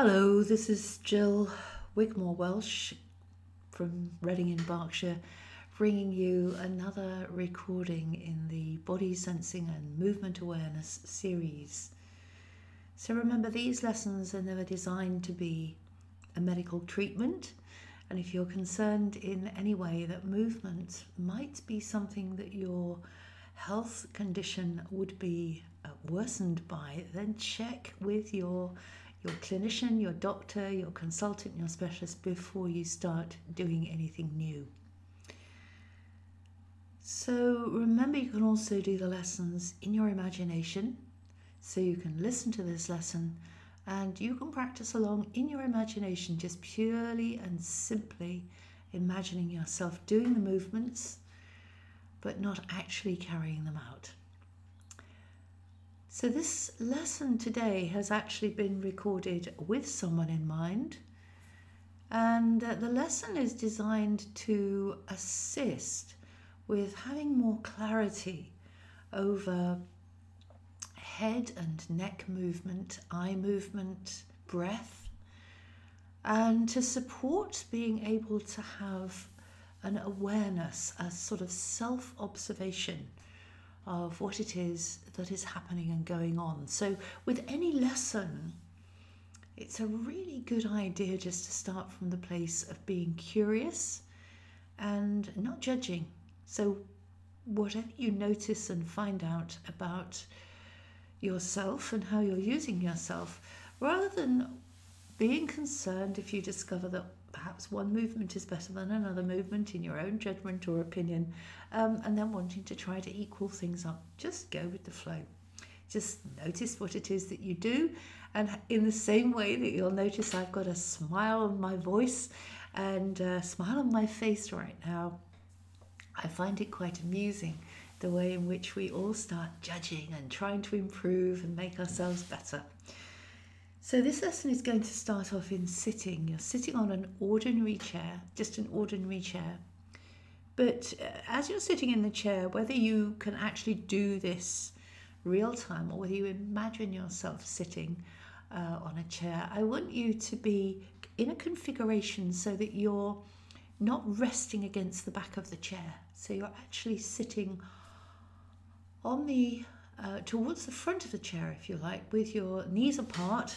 Hello, this is Jill Wigmore Welsh from Reading in Berkshire, bringing you another recording in the Body Sensing and Movement Awareness series. So remember, these lessons are never designed to be a medical treatment. And if you're concerned in any way that movement might be something that your health condition would be worsened by, then check with your your clinician, your doctor, your consultant, your specialist before you start doing anything new. So remember, you can also do the lessons in your imagination. So you can listen to this lesson and you can practice along in your imagination, just purely and simply imagining yourself doing the movements, but not actually carrying them out. So, this lesson today has actually been recorded with someone in mind, and uh, the lesson is designed to assist with having more clarity over head and neck movement, eye movement, breath, and to support being able to have an awareness, a sort of self observation of what it is that is happening and going on. So, with any lesson, it's a really good idea just to start from the place of being curious and not judging. So, whatever you notice and find out about yourself and how you're using yourself, rather than being concerned if you discover that perhaps one movement is better than another movement in your own judgment or opinion, um, and then wanting to try to equal things up. Just go with the flow. Just notice what it is that you do, and in the same way that you'll notice I've got a smile on my voice and a smile on my face right now, I find it quite amusing the way in which we all start judging and trying to improve and make ourselves better. So, this lesson is going to start off in sitting. You're sitting on an ordinary chair, just an ordinary chair. But uh, as you're sitting in the chair, whether you can actually do this real time or whether you imagine yourself sitting uh, on a chair, I want you to be in a configuration so that you're not resting against the back of the chair. So, you're actually sitting on the uh, towards the front of the chair, if you like, with your knees apart,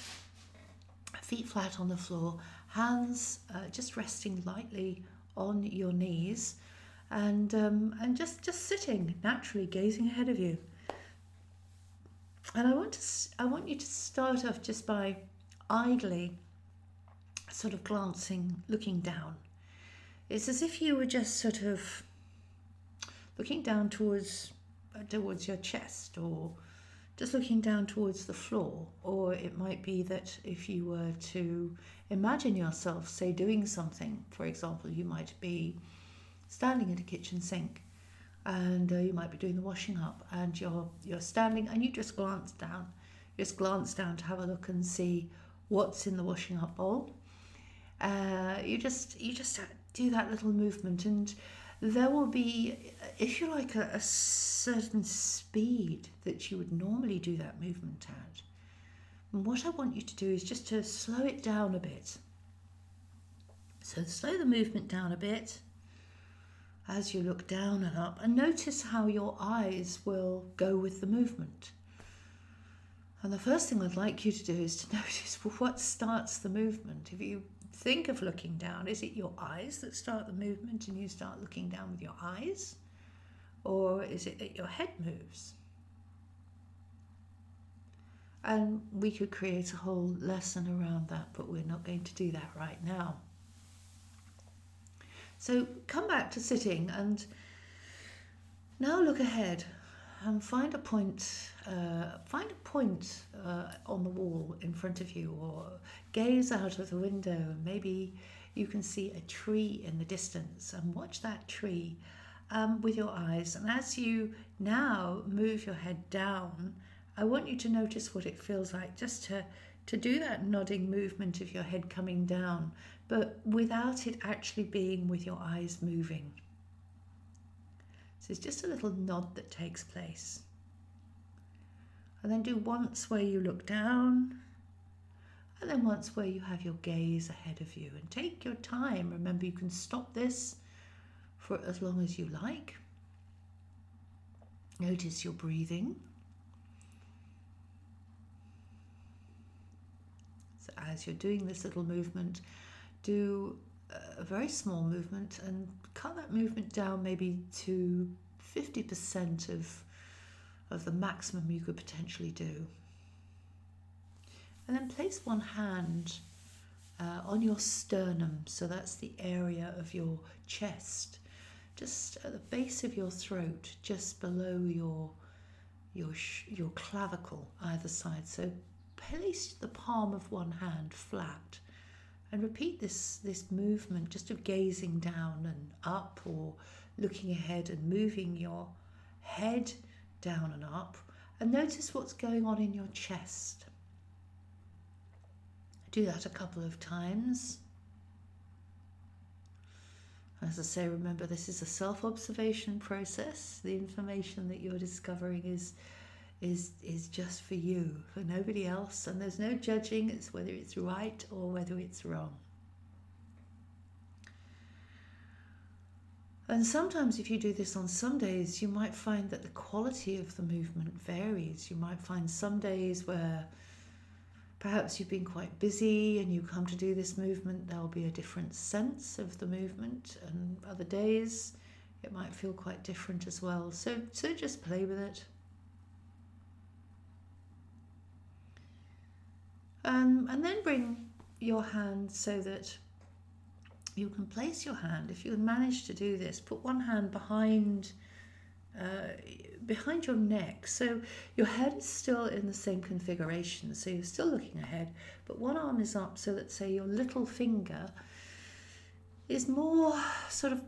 feet flat on the floor, hands uh, just resting lightly on your knees, and um, and just just sitting naturally, gazing ahead of you. And I want to I want you to start off just by idly, sort of glancing, looking down. It's as if you were just sort of looking down towards towards your chest or just looking down towards the floor. Or it might be that if you were to imagine yourself, say, doing something, for example, you might be standing at a kitchen sink and uh, you might be doing the washing up and you're you're standing and you just glance down just glance down to have a look and see what's in the washing up bowl uh, you just you just do that little movement and there will be, if you like, a, a certain speed that you would normally do that movement at. And what I want you to do is just to slow it down a bit. So slow the movement down a bit as you look down and up, and notice how your eyes will go with the movement. And the first thing I'd like you to do is to notice what starts the movement. If you think of looking down, is it your eyes that start the movement and you start looking down with your eyes? Or is it that your head moves? And we could create a whole lesson around that, but we're not going to do that right now. So come back to sitting and now look ahead and find a point, uh, find a point uh, on the wall in front of you, or gaze out of the window, and maybe you can see a tree in the distance, and watch that tree um, with your eyes. And as you now move your head down, I want you to notice what it feels like, just to to do that nodding movement of your head coming down, but without it actually being with your eyes moving. So it's just a little nod that takes place. And then do once where you look down, and then once where you have your gaze ahead of you and take your time. Remember, you can stop this for as long as you like. Notice your breathing. So, as you're doing this little movement, do a very small movement and cut that movement down maybe to 50% of, of the maximum you could potentially do. And then place one hand uh, on your sternum, so that's the area of your chest, just at the base of your throat, just below your your sh- your clavicle either side. So place the palm of one hand flat and repeat this this movement just of gazing down and up or looking ahead and moving your head down and up. And notice what's going on in your chest. Do that a couple of times. As I say, remember this is a self observation process. The information that you're discovering is is is just for you, for nobody else, and there's no judging. It's whether it's right or whether it's wrong. And sometimes, if you do this on some days, you might find that the quality of the movement varies. You might find some days where perhaps you've been quite busy and you come to do this movement, there'll be a different sense of the movement, and other days it might feel quite different as well. So, so just play with it. Um, and then bring your hand so that you can place your hand. If you manage to do this, put one hand behind uh, behind your neck. So your head is still in the same configuration. So you're still looking ahead, but one arm is up so that say your little finger is more sort of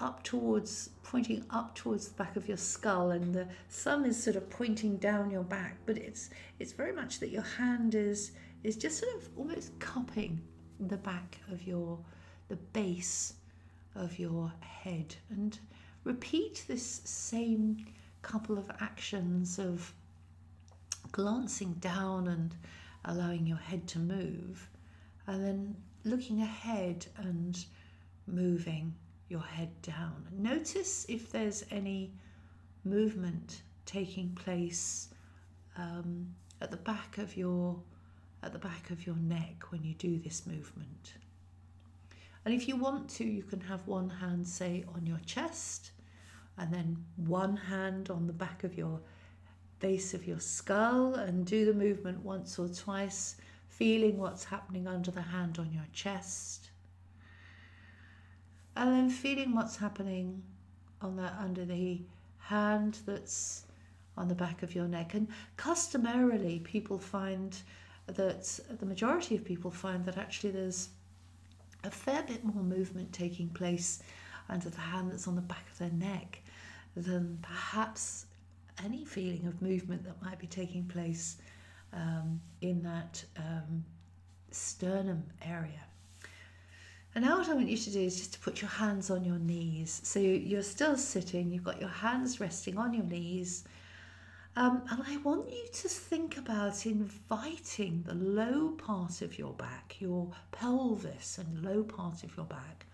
up towards pointing up towards the back of your skull and the thumb is sort of pointing down your back but it's it's very much that your hand is is just sort of almost cupping the back of your the base of your head and repeat this same couple of actions of glancing down and allowing your head to move and then looking ahead and moving your head down. Notice if there's any movement taking place um, at the back of your at the back of your neck when you do this movement. And if you want to, you can have one hand, say, on your chest, and then one hand on the back of your base of your skull, and do the movement once or twice, feeling what's happening under the hand on your chest. And then feeling what's happening on that under the hand that's on the back of your neck. And customarily, people find that the majority of people find that actually there's a fair bit more movement taking place under the hand that's on the back of their neck than perhaps any feeling of movement that might be taking place um, in that um, sternum area. And now what I want you to do is just to put your hands on your knees. So you're still sitting, you've got your hands resting on your knees, um, and I want you to think about inviting the low part of your back, your pelvis and low part of your back,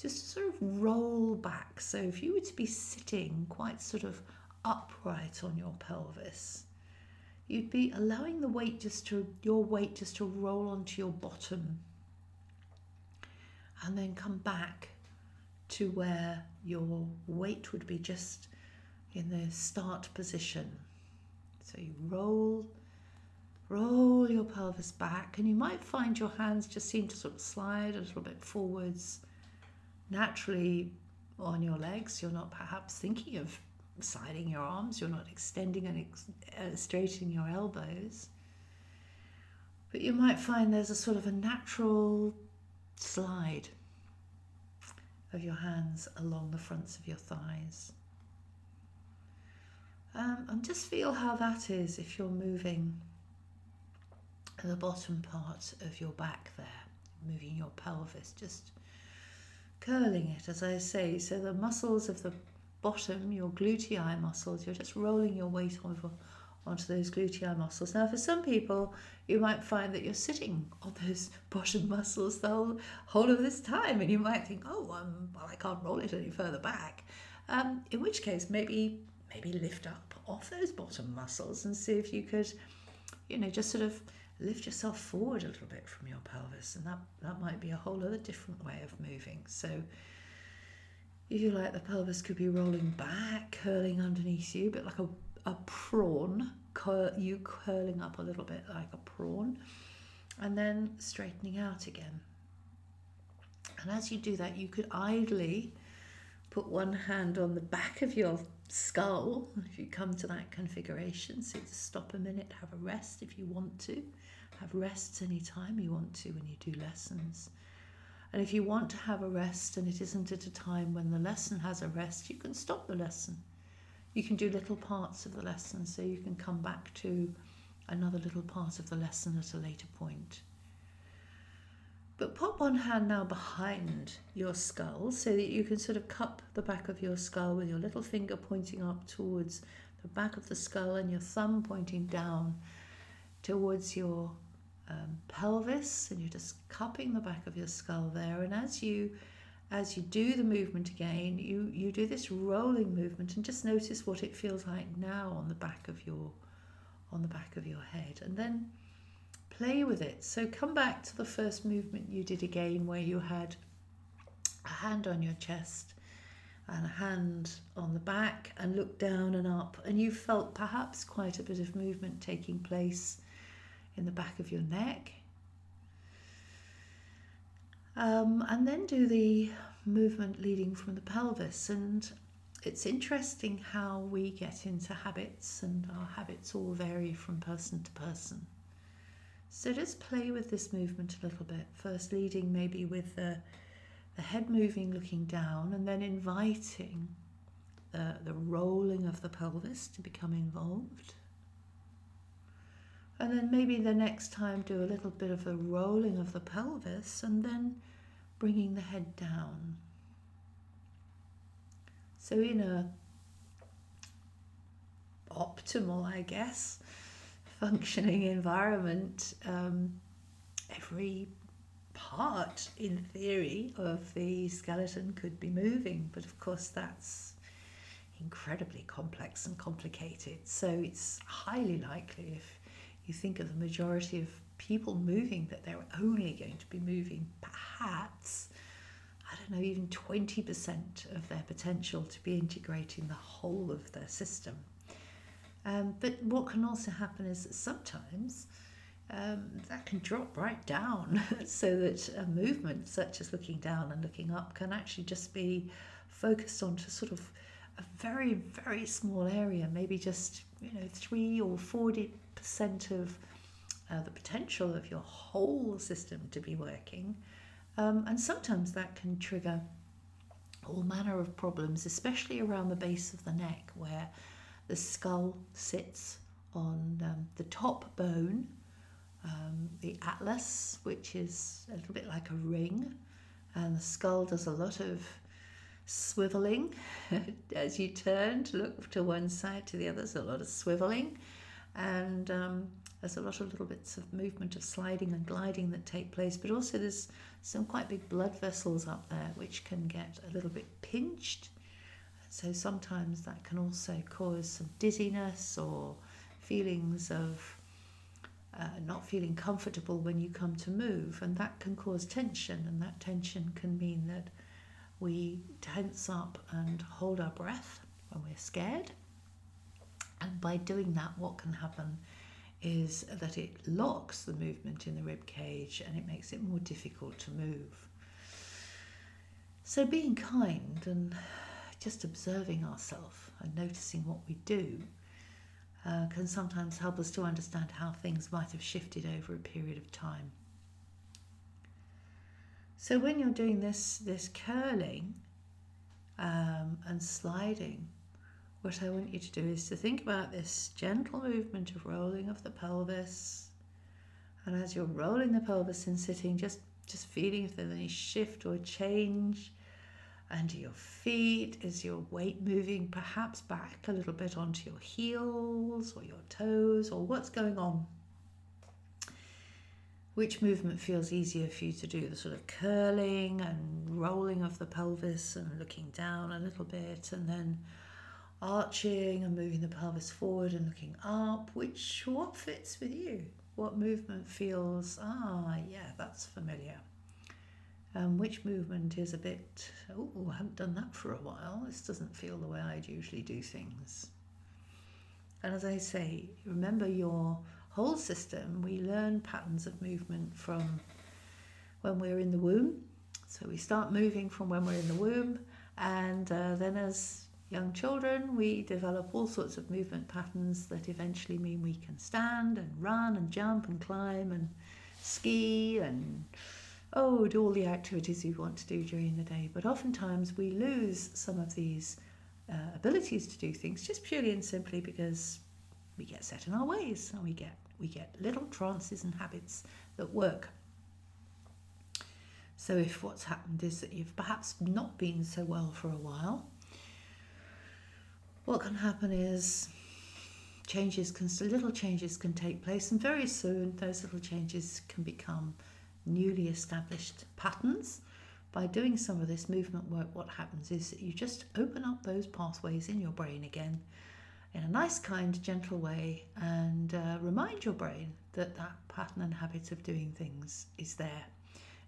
just sort of roll back. So if you were to be sitting quite sort of upright on your pelvis, you'd be allowing the weight just to, your weight just to roll onto your bottom and then come back to where your weight would be just in the start position. So you roll, roll your pelvis back, and you might find your hands just seem to sort of slide a little bit forwards naturally on your legs. You're not perhaps thinking of siding your arms, you're not extending and ex- uh, straightening your elbows. But you might find there's a sort of a natural slide of your hands along the fronts of your thighs. Um, and just feel how that is if you're moving the bottom part of your back there, moving your pelvis, just curling it, as I say. So the muscles of the bottom, your gluteal muscles, you're just rolling your weight over onto those gluteal muscles. Now, for some people, you might find that you're sitting on those bottom muscles the whole, whole of this time, and you might think, oh, um, well, I can't roll it any further back. Um, in which case, maybe maybe lift up off those bottom muscles and see if you could, you know, just sort of lift yourself forward a little bit from your pelvis, and that that might be a whole other different way of moving. So. If you like, the pelvis could be rolling back, curling underneath you, but like a a prawn, cur- you curling up a little bit like a prawn, and then straightening out again. And as you do that, you could idly put one hand on the back of your skull if you come to that configuration. So just stop a minute, have a rest if you want to. Have rests anytime you want to when you do lessons. And if you want to have a rest and it isn't at a time when the lesson has a rest, you can stop the lesson you can do little parts of the lesson so you can come back to another little part of the lesson at a later point. But pop one hand now behind your skull so that you can sort of cup the back of your skull with your little finger pointing up towards the back of the skull and your thumb pointing down towards your um, pelvis. And you're just cupping the back of your skull there. And as you as you do the movement again, you, you do this rolling movement and just notice what it feels like now on the back of your on the back of your head and then play with it. So come back to the first movement you did again where you had a hand on your chest and a hand on the back and look down and up and you felt perhaps quite a bit of movement taking place in the back of your neck um, and then do the movement leading from the pelvis. And it's interesting how we get into habits, and our habits all vary from person to person. So just play with this movement a little bit. First, leading maybe with the, the head moving, looking down, and then inviting the, the rolling of the pelvis to become involved. And then maybe the next time do a little bit of a rolling of the pelvis and then bringing the head down. So, in a optimal, I guess, functioning environment, um, every part, in theory, of the skeleton could be moving, but of course, that's incredibly complex and complicated. So, it's highly likely if you think of the majority of people moving that they're only going to be moving perhaps I don't know, even 20% of their potential to be integrating the whole of their system. Um, but what can also happen is that sometimes um, that can drop right down so that a movement such as looking down and looking up can actually just be focused on to sort of a very, very small area, maybe just, you know, three or 40% of uh, the potential of your whole system to be working. Um, and sometimes that can trigger all manner of problems, especially around the base of the neck where the skull sits on um, the top bone, um, the atlas, which is a little bit like a ring, and the skull does a lot of swiveling as you turn to look to one side to the other. There's a lot of swiveling, and um, there's a lot of little bits of movement of sliding and gliding that take place, but also there's some quite big blood vessels up there which can get a little bit pinched. So sometimes that can also cause some dizziness or feelings of uh, not feeling comfortable when you come to move, and that can cause tension, and that tension can mean that we tense up and hold our breath when we're scared. And by doing that, what can happen is that it locks the movement in the rib cage and it makes it more difficult to move. So, being kind and just observing ourselves and noticing what we do uh, can sometimes help us to understand how things might have shifted over a period of time. So, when you're doing this, this curling um, and sliding, what I want you to do is to think about this gentle movement of rolling of the pelvis. And as you're rolling the pelvis and sitting, just, just feeling if there's any shift or change. Under your feet? Is your weight moving perhaps back a little bit onto your heels or your toes, or what's going on? Which movement feels easier for you to do? The sort of curling and rolling of the pelvis and looking down a little bit, and then arching and moving the pelvis forward and looking up. Which what fits with you? What movement feels, ah, yeah, that's familiar? Um, which movement is a bit, oh, I haven't done that for a while. This doesn't feel the way I'd usually do things. And as I say, remember your whole system. We learn patterns of movement from when we're in the womb. So we start moving from when we're in the womb, and uh, then as young children, we develop all sorts of movement patterns that eventually mean we can stand and run and jump and climb and ski and oh, do all the activities we want to do during the day. But oftentimes we lose some of these uh, abilities to do things just purely and simply because we get set in our ways and we get we get little trances and habits that work. So if what's happened is that you've perhaps not been so well for a while, what can happen is changes can little changes can take place and very soon those little changes can become newly established patterns. By doing some of this movement work, what happens is that you just open up those pathways in your brain again in a nice, kind, gentle way and uh, remind your brain that that pattern and habit of doing things is there.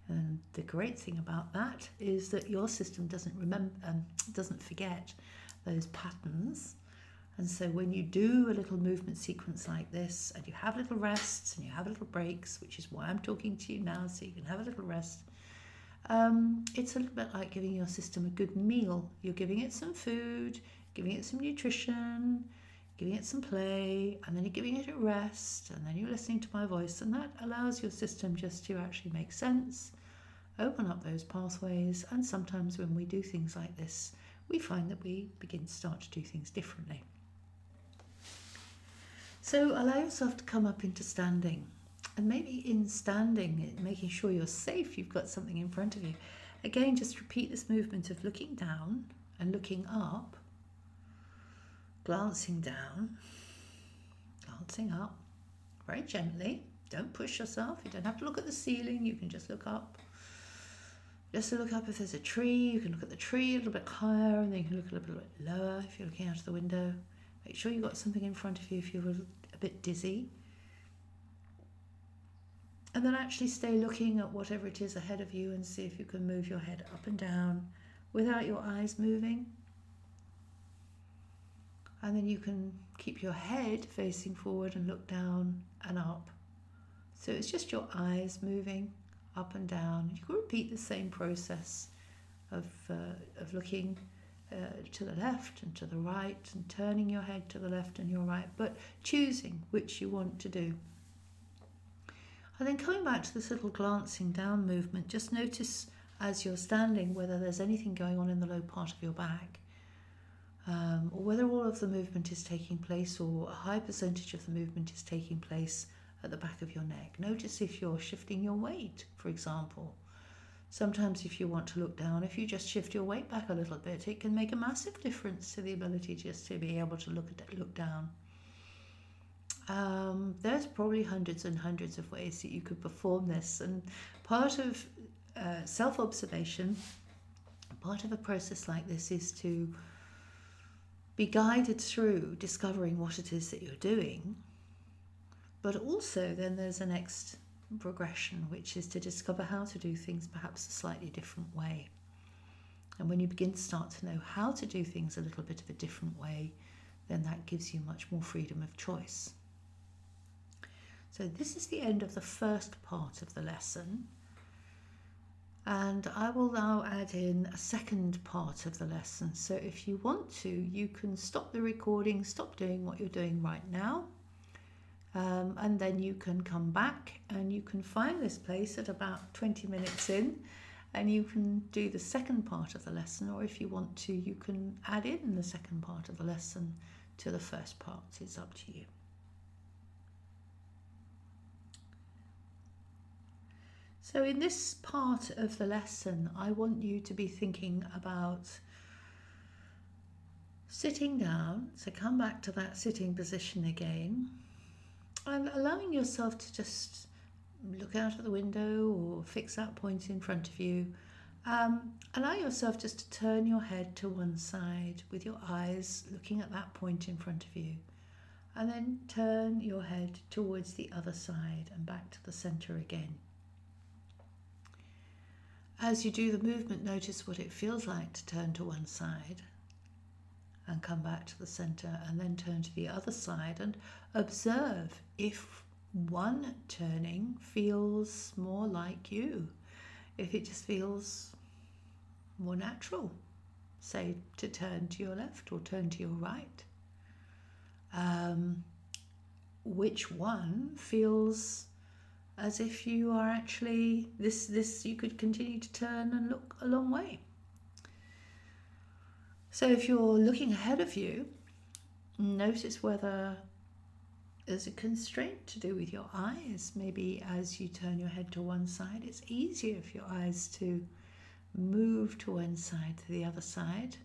And the great thing about that is that your system doesn't remember, um, doesn't forget those patterns and so when you do a little movement sequence like this, and you have little rests and you have little breaks, which is why I'm talking to you now, so you can have a little rest. Um, it's a little bit like giving your system a good meal. You're giving it some food, giving it some nutrition, giving it some play, and then you're giving it a rest, and then you're listening to my voice, and that allows your system just to actually make sense, open up those pathways, and sometimes when we do things like this, we find that we begin to start to do things differently. So allow yourself to come up into standing. And maybe in standing, making sure you're safe, you've got something in front of you. Again, just repeat this movement of looking down and looking up, glancing down, glancing up very gently. Don't push yourself. You don't have to look at the ceiling. You can just look up. Just to look up if there's a tree, you can look at the tree a little bit higher and then you can look a little bit lower if you're looking out of the window. Make sure you've got something in front of you if you're bit dizzy. And then actually stay looking at whatever it is ahead of you and see if you can move your head up and down without your eyes moving. And then you can keep your head facing forward and look down and up. So it's just your eyes moving up and down. You can repeat the same process of, uh, of looking uh, to the left and to the right and turning your head to the left and your right, but choosing which you want to do. And then coming back to this little glancing down movement, just notice as you're standing whether there's anything going on in the low part of your back. Um, or whether all of the movement is taking place or a high percentage of the movement is taking place at the back of your neck. Notice if you're shifting your weight, for example, Sometimes, if you want to look down, if you just shift your weight back a little bit, it can make a massive difference to the ability just to be able to look at look down. Um, there's probably hundreds and hundreds of ways that you could perform this, and part of uh, self observation, part of a process like this is to be guided through discovering what it is that you're doing, but also then there's a next progression, which is to discover how to do things perhaps a slightly different way. And when you begin to start to know how to do things a little bit of a different way, then that gives you much more freedom of choice. So, this is the end of the first part of the lesson. And I will now add in a second part of the lesson. So, if you want to, you can stop the recording, stop doing what you're doing right now, um, and then you can come back and you can find this place at about 20 minutes in and you can do the second part of the lesson or if you want to you can add in the second part of the lesson to the first part it's up to you So, in this part of the lesson, I want you to be thinking about sitting down. So, come back to that sitting position again and allowing yourself to just look out at the window or fix that point in front of you. Um, allow yourself just to turn your head to one side with your eyes looking at that point in front of you. And then turn your head towards the other side and back to the center again. As you do the movement, notice what it feels like to turn to one side and come back to the center and then turn to the other side and observe if one turning feels more like you, if it just feels more natural, say to turn to your left or turn to your right. Um, which one feels as if you are actually this this you could continue to turn and look a long way so if you're looking ahead of you notice whether there's a constraint to do with your eyes maybe as you turn your head to one side it's easier for your eyes to move to one side to the other side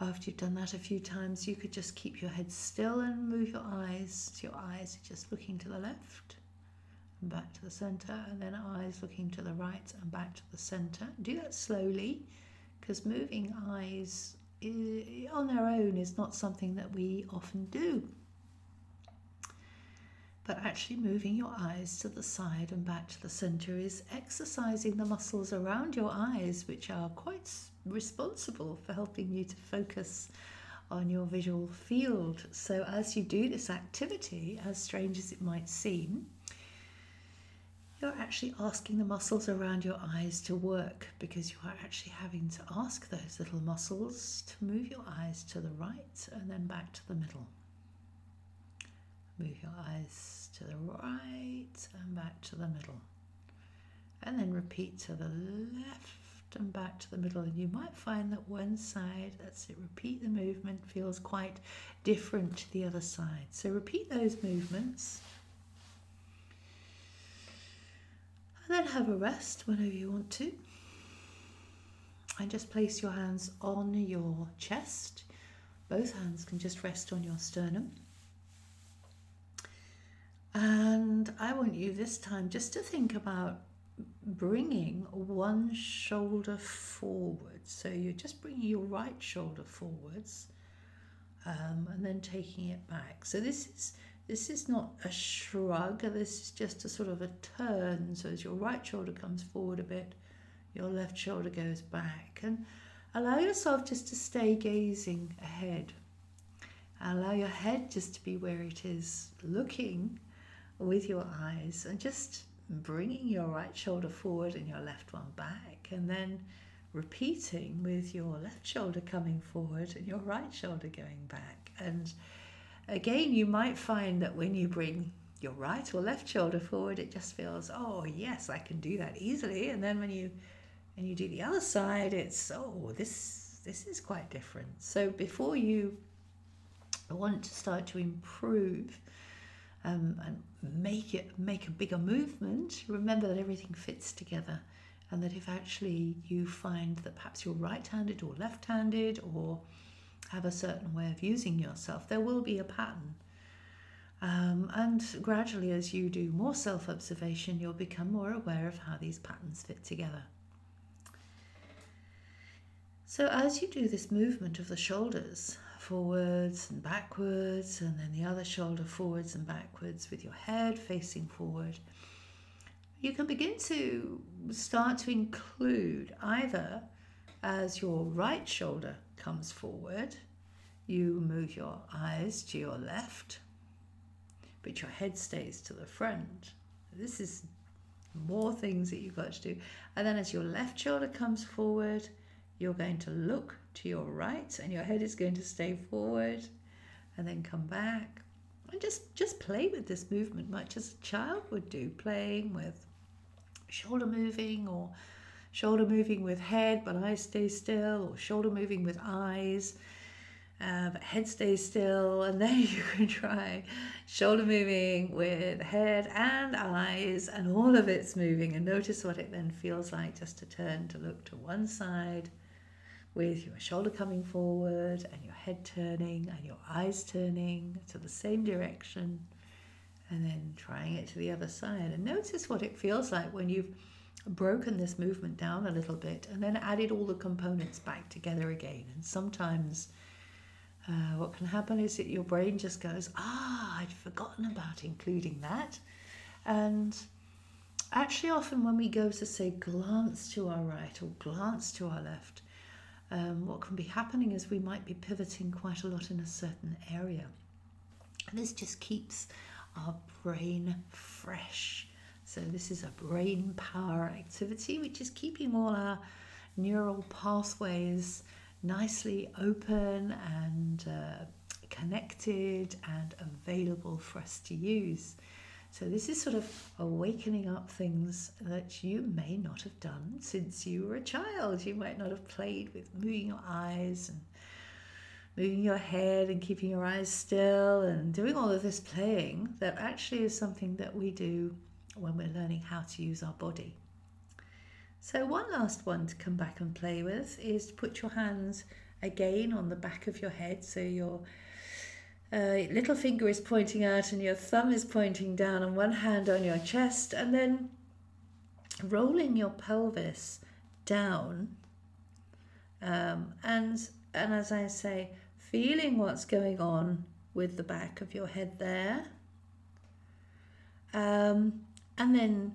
after you've done that a few times, you could just keep your head still and move your eyes. So your eyes are just looking to the left and back to the center, and then eyes looking to the right and back to the center. Do that slowly because moving eyes on their own is not something that we often do. But actually, moving your eyes to the side and back to the center is exercising the muscles around your eyes, which are quite responsible for helping you to focus on your visual field. So, as you do this activity, as strange as it might seem, you're actually asking the muscles around your eyes to work because you are actually having to ask those little muscles to move your eyes to the right and then back to the middle. Move your eyes to the right and back to the middle. And then repeat to the left and back to the middle. And you might find that one side, that's it, repeat the movement, feels quite different to the other side. So repeat those movements And then have a rest whenever you want to. And just place your hands on your chest. Both hands can just rest on your sternum. And I want you this time just to think about bringing one shoulder forward. So you're just bringing your right shoulder forwards um, and then taking it back. So this is this is not a shrug, this is just a sort of a turn. So as your right shoulder comes forward a bit, your left shoulder goes back. And allow yourself just to stay gazing ahead. Allow your head just to be where it is, looking with your eyes and just bringing your right shoulder forward and your left one back. And then repeating with your left shoulder coming forward and your right shoulder going back. And Again, you might find that when you bring your right or left shoulder forward, it just feels, oh yes, I can do that easily. And then when you and you do the other side, it's oh this this is quite different. So before you want to start to improve um, and make it make a bigger movement, remember that everything fits together, and that if actually you find that perhaps you're right-handed or left-handed or have a certain way of using yourself, there will be a pattern. Um, and gradually, as you do more self observation, you'll become more aware of how these patterns fit together. So, as you do this movement of the shoulders forwards and backwards, and then the other shoulder forwards and backwards with your head facing forward, you can begin to start to include either as your right shoulder comes forward, you move your eyes to your left, but your head stays to the front. This is more things that you've got to do. And then as your left shoulder comes forward, you're going to look to your right and your head is going to stay forward and then come back. And just, just play with this movement much as a child would do, playing with shoulder moving or shoulder moving with head but eyes stay still, or shoulder moving with eyes. uh, but head stays still, and then you can try shoulder moving with head and eyes, and all of it's moving. And notice what it then feels like just to turn to look to one side with your shoulder coming forward and your head turning and your eyes turning to the same direction, and then trying it to the other side. And notice what it feels like when you've broken this movement down a little bit and then added all the components back together again. And sometimes uh, what can happen is that your brain just goes, ah, I'd forgotten about including that. And actually, often when we go to say glance to our right or glance to our left, um, what can be happening is we might be pivoting quite a lot in a certain area. And this just keeps our brain fresh. So, this is a brain power activity, which is keeping all our neural pathways nicely open and uh, connected and available for us to use. So, this is sort of awakening up things that you may not have done since you were a child. You might not have played with moving your eyes and moving your head and keeping your eyes still and doing all of this playing that actually is something that we do when we're learning how to use our body. So, one last one to come back and play with is to put your hands again on the back of your head. So, your uh, little finger is pointing out and your thumb is pointing down, and one hand on your chest, and then rolling your pelvis down. Um, and, and as I say, feeling what's going on with the back of your head there. Um, and then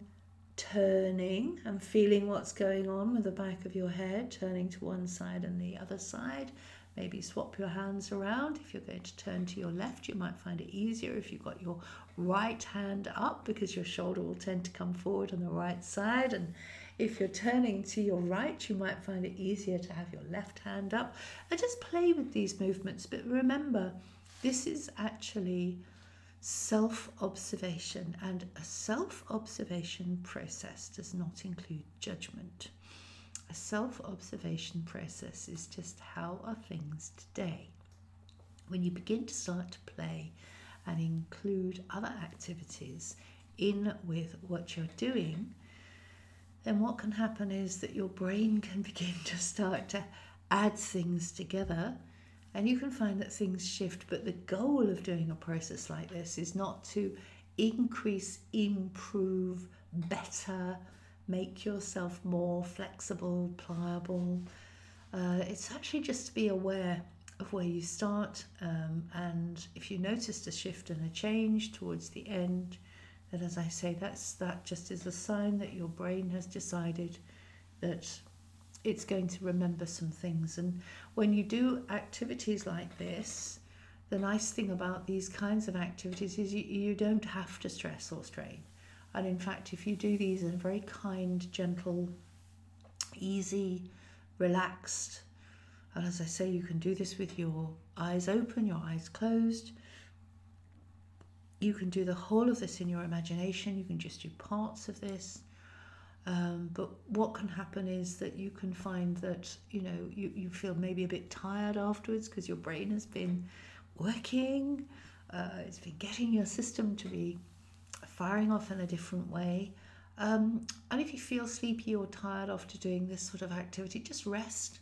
turning and feeling what's going on with the back of your head, turning to one side and the other side. Maybe swap your hands around. If you're going to turn to your left, you might find it easier if you've got your right hand up because your shoulder will tend to come forward on the right side. And if you're turning to your right, you might find it easier to have your left hand up. And just play with these movements. But remember, this is actually self observation, and a self observation process does not include judgment. A self observation process is just how are things today. When you begin to start to play and include other activities in with what you're doing, then what can happen is that your brain can begin to start to add things together and you can find that things shift, but the goal of doing a process like this is not to increase, improve, better, make yourself more flexible, pliable. Uh, it's actually just to be aware of where you start, um, and if you noticed a shift and a change towards the end, then as I say, that's that just is a sign that your brain has decided that it's going to remember some things. And when you do activities like this, the nice thing about these kinds of activities is you, you don't have to stress or strain. And in fact, if you do these in a very kind, gentle, easy, relaxed, and as I say, you can do this with your eyes open, your eyes closed. You can do the whole of this in your imagination. You can just do parts of this. Um, but what can happen is that you can find that you know you, you feel maybe a bit tired afterwards because your brain has been working, uh, it's been getting your system to be firing off in a different way. Um, and if you feel sleepy or tired after doing this sort of activity, just rest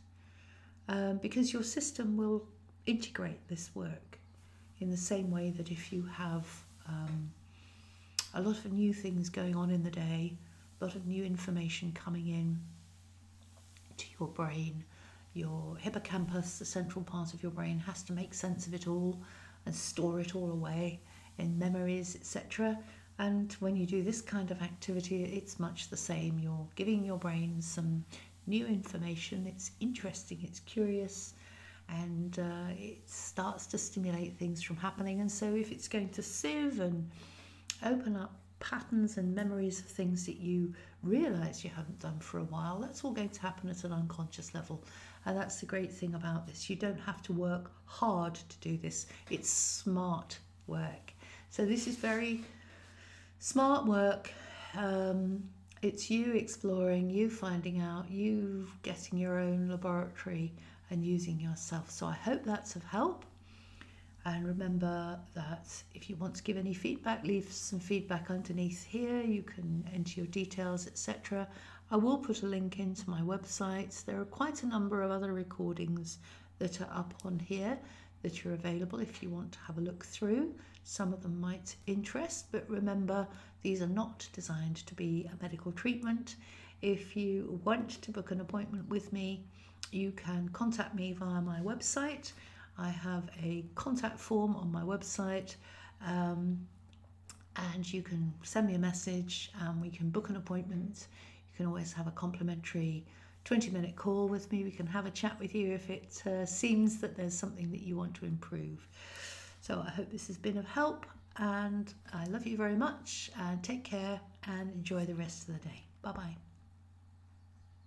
um, because your system will integrate this work in the same way that if you have um, a lot of new things going on in the day a lot of new information coming in to your brain. Your hippocampus, the central part of your brain, has to make sense of it all and store it all away in memories, etc. And when you do this kind of activity, it's much the same. You're giving your brain some new information. It's interesting, it's curious, and uh, it starts to stimulate things from happening. And so, if it's going to sieve and open up patterns and memories of things that you realize you haven't done for a while. That's all going to happen at an unconscious level. And that's the great thing about this. You don't have to work hard to do this, it's smart work. So, this is very smart work. Um, it's you exploring, you finding out, you getting your own laboratory and using yourself. So I hope that's of help. And remember that if you want to give any feedback, leave some feedback underneath here. You can enter your details, etc. I will put a link into my website. There are quite a number of other recordings that are up on here that are available if you want to have a look through. Some of them might interest, but remember these are not designed to be a medical treatment. If you want to book an appointment with me, you can contact me via my website. I have a contact form on my website. Um, and you can send me a message and we can book an appointment. You can always have a complimentary 20 minute call with me. We can have a chat with you if it uh, seems that there's something that you want to improve. So I hope this has been of help and I love you very much and take care and enjoy the rest of the day. Bye bye.